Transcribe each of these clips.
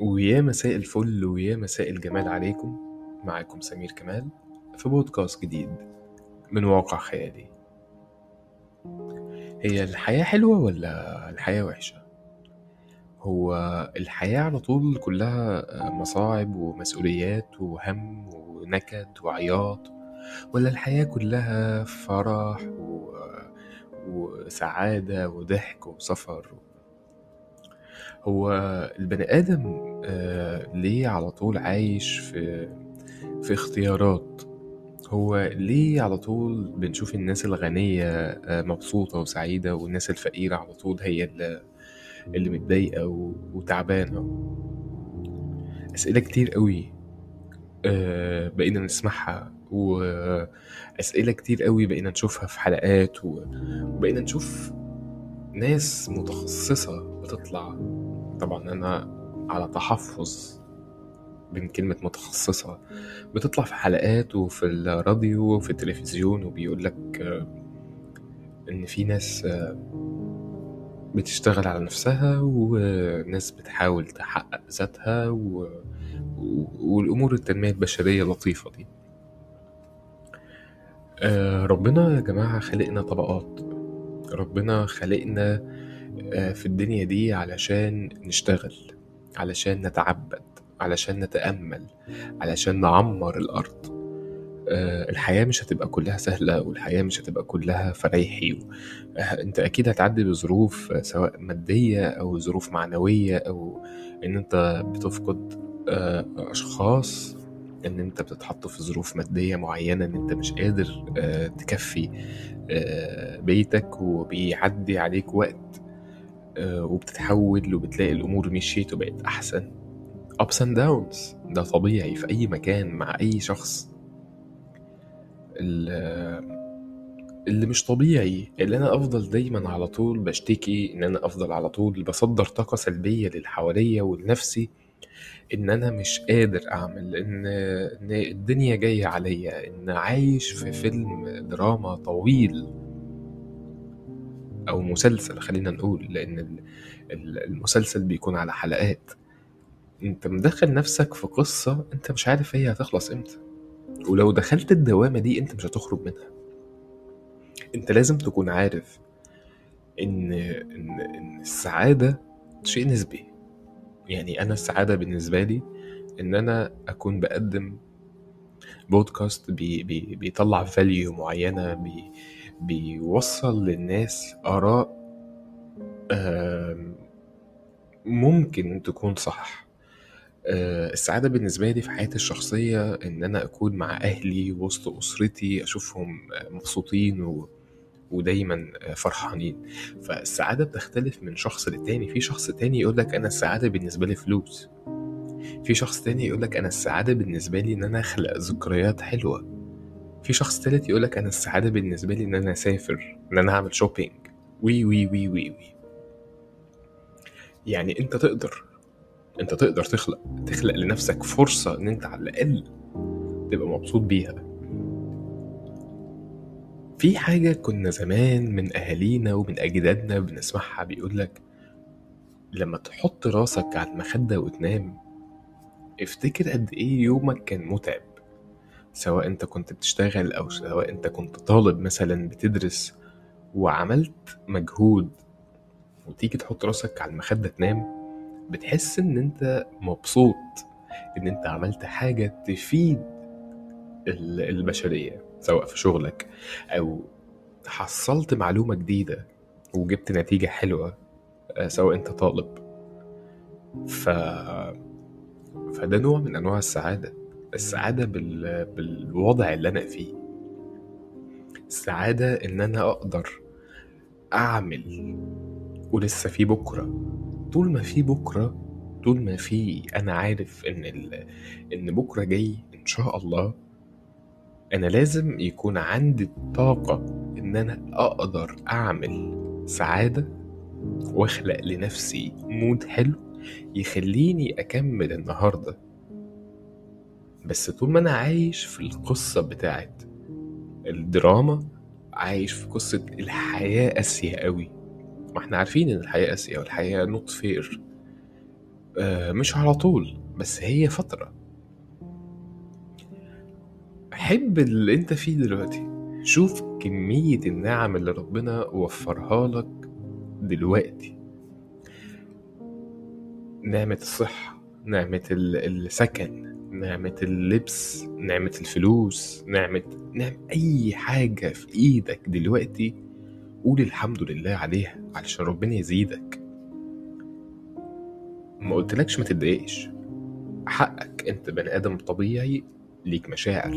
ويا مساء الفل ويا مساء الجمال عليكم معاكم سمير كمال في بودكاست جديد من واقع خيالي هي الحياة حلوة ولا الحياة وحشة؟ هو الحياة على طول كلها مصاعب ومسؤوليات وهم ونكد وعياط ولا الحياة كلها فرح و... وسعادة وضحك وسفر هو البني آدم آه، ليه على طول عايش في في اختيارات؟ هو ليه على طول بنشوف الناس الغنية آه، مبسوطة وسعيدة والناس الفقيرة على طول هي اللي, اللي متضايقة وتعبانة؟ أسئلة كتير قوي آه، بقينا نسمعها وأسئلة كتير قوي بقينا نشوفها في حلقات وبقينا نشوف ناس متخصصة بتطلع طبعا أنا على تحفظ من كلمة متخصصة. بتطلع في حلقات وفي الراديو وفي التلفزيون وبيقول لك إن في ناس آه، بتشتغل على نفسها وناس بتحاول تحقق ذاتها و... والأمور التنمية البشرية اللطيفة دي. آه، ربنا يا جماعة خلقنا طبقات. ربنا خلقنا آه، في الدنيا دي علشان نشتغل علشان نتعبد علشان نتأمل علشان نعمر الأرض. آه، الحياة مش هتبقى كلها سهلة والحياة مش هتبقى كلها فريحي. آه، انت أكيد هتعدي بظروف آه، سواء مادية أو ظروف معنوية أو إن انت بتفقد آه، أشخاص إن انت بتتحط في ظروف مادية معينة إن انت مش قادر آه، تكفي آه، بيتك وبيعدي عليك وقت آه، وبتتحول وبتلاقي الأمور مشيت وبقت أحسن. Ups and downs. ده طبيعي في أي مكان مع أي شخص. ال- اللي مش طبيعي اللي أنا أفضل دايما على طول بشتكي إن أنا أفضل على طول بصدر طاقة سلبية للي حواليا ولنفسي إن أنا مش قادر أعمل ان إن الدنيا جاية عليا إن عايش في فيلم دراما طويل. أو مسلسل خلينا نقول لأن ال- ال- المسلسل بيكون على حلقات. أنت مدخل نفسك في قصة أنت مش عارف هي هتخلص إمتى. ولو دخلت الدوامة دي أنت مش هتخرج منها. أنت لازم تكون عارف إن إن إن السعادة شيء نسبي. يعني أنا السعادة بالنسبة لي إن أنا أكون بقدم بودكاست بي بي بيطلع value معينة بي بيوصل للناس آراء آم، ممكن تكون صح. آه، السعادة بالنسبة لي في حياتي الشخصية إن أنا أكون مع أهلي وسط أسرتي أشوفهم مبسوطين و... ودايما فرحانين. فالسعادة بتختلف من شخص للتاني. في شخص تاني يقولك أنا السعادة بالنسبة لي فلوس. في شخص تاني يقولك أنا السعادة بالنسبة لي إن أنا أخلق ذكريات حلوة. في شخص تالت يقولك أنا السعادة بالنسبة لي إن أنا أسافر إن أنا أعمل shopping وي وي وي وي وي. يعني أنت تقدر أنت تقدر تخلق تخلق لنفسك فرصة إن أنت على الأقل تبقى مبسوط بيها. في حاجة كنا زمان من أهالينا ومن أجدادنا بنسمعها بيقولك لما تحط راسك على المخدة وتنام افتكر قد إيه يومك كان متعب. سواء أنت كنت بتشتغل أو سواء أنت كنت طالب مثلا بتدرس وعملت مجهود وتيجي تحط راسك على المخدة تنام بتحس إن أنت مبسوط إن أنت عملت حاجة تفيد ال- البشرية سواء في شغلك أو حصلت معلومة جديدة وجبت نتيجة حلوة آه، سواء أنت طالب. ف... فده نوع من أنواع السعادة. السعادة بال... بالوضع اللي أنا فيه. السعادة إن أنا أقدر أعمل ولسه في بكرة. طول ما في بكرة طول ما في أنا عارف إن ال... إن بكرة جاي إن شاء الله أنا لازم يكون عندي الطاقة إن أنا أقدر أعمل سعادة وأخلق لنفسي مود حلو يخليني أكمل النهاردة. بس طول ما أنا عايش في القصة بتاعت الدراما عايش في قصة الحياة قاسية قوي. ما إحنا عارفين إن الحياة قاسية والحياة not fair آه، مش على طول بس هي فترة. حب اللي أنت فيه دلوقتي. شوف كمية النعم اللي ربنا وفرها لك دلوقتي. نعمة الصحة نعمة ال- السكن. نعمة اللبس نعمة الفلوس نعمة نعم أي حاجة في إيدك دلوقتي قول الحمد لله عليها علشان ربنا يزيدك. ما قلتلكش ما تتضايقش. حقك أنت بني آدم طبيعي ليك مشاعر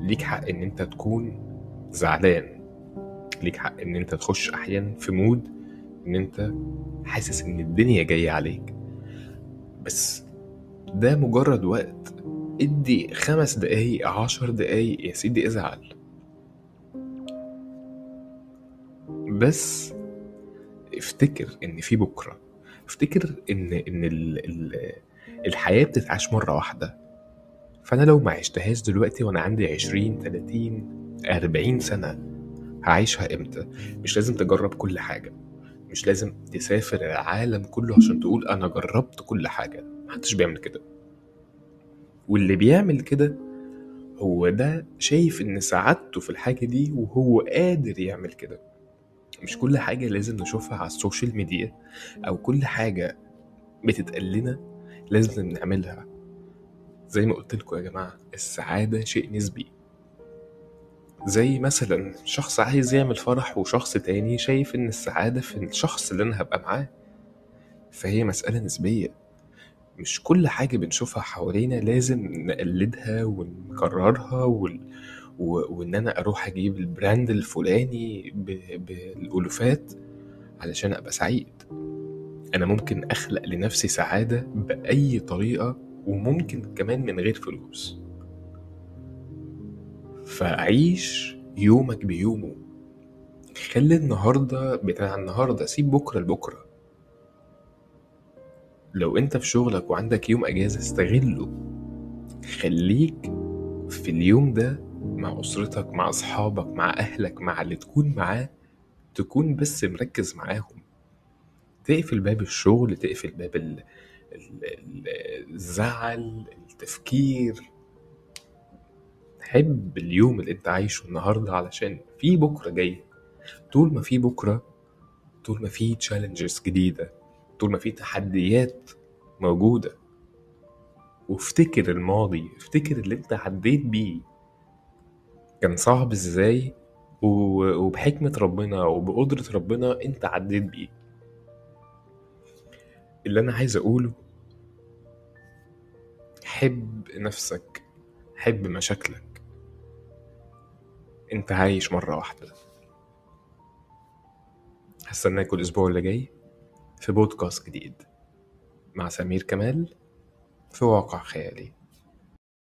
ليك حق إن أنت تكون زعلان ليك حق إن أنت تخش أحيانا في مود إن أنت حاسس إن الدنيا جاية عليك. بس ده مجرد وقت. ادي خمس دقايق عشر دقايق يا سيدي ازعل. بس افتكر إن في بكرة. افتكر إن إن ال ال الحياة بتتعاش مرة واحدة. فأنا لو ما عشتهاش دلوقتي وأنا عندي عشرين تلاتين أربعين سنة هعيشها إمتى؟ مش لازم تجرب كل حاجة. مش لازم تسافر العالم كله عشان تقول أنا جربت كل حاجة محدش بيعمل كده. واللي بيعمل كده هو ده شايف إن سعادته في الحاجة دي وهو قادر يعمل كده. مش كل حاجة لازم نشوفها على السوشيال ميديا أو كل حاجة بتتقال لنا لازم نعملها. زي ما قلت لكم يا جماعة السعادة شيء نسبي. زي مثلا شخص عايز يعمل فرح وشخص تاني شايف إن السعادة في الشخص اللي أنا هبقى معاه. فهي مسألة نسبية. مش كل حاجة بنشوفها حوالينا لازم نقلدها ونكررها وال... و... وإن أنا أروح أجيب البراند الفلاني ب... بالألوفات علشان أبقى سعيد. أنا ممكن أخلق لنفسي سعادة بأي طريقة وممكن كمان من غير فلوس. فعيش يومك بيومه. خلي النهاردة بتاع النهاردة سيب بكرة لبكرة. لو انت في شغلك وعندك يوم اجازة استغله. خليك في اليوم ده مع أسرتك مع أصحابك مع أهلك مع اللي تكون معاه تكون بس مركز معاهم. تقفل باب الشغل تقفل باب ال... ال... ال- الزعل التفكير. حب اليوم اللي انت عايشه النهارده علشان في بكرة جاي. طول ما في بكرة طول ما في تشالنجز جديدة طول ما في تحديات موجودة. وافتكر الماضي افتكر اللي انت عديت بيه. كان صعب إزاي؟ وبحكمة ربنا وبقدرة ربنا انت عديت بيه. اللي أنا عايز اقوله حب نفسك حب مشاكلك. أنت عايش مرة واحدة. هستناكوا الأسبوع اللي جاي في بودكاست جديد مع سمير كمال في واقع خيالي.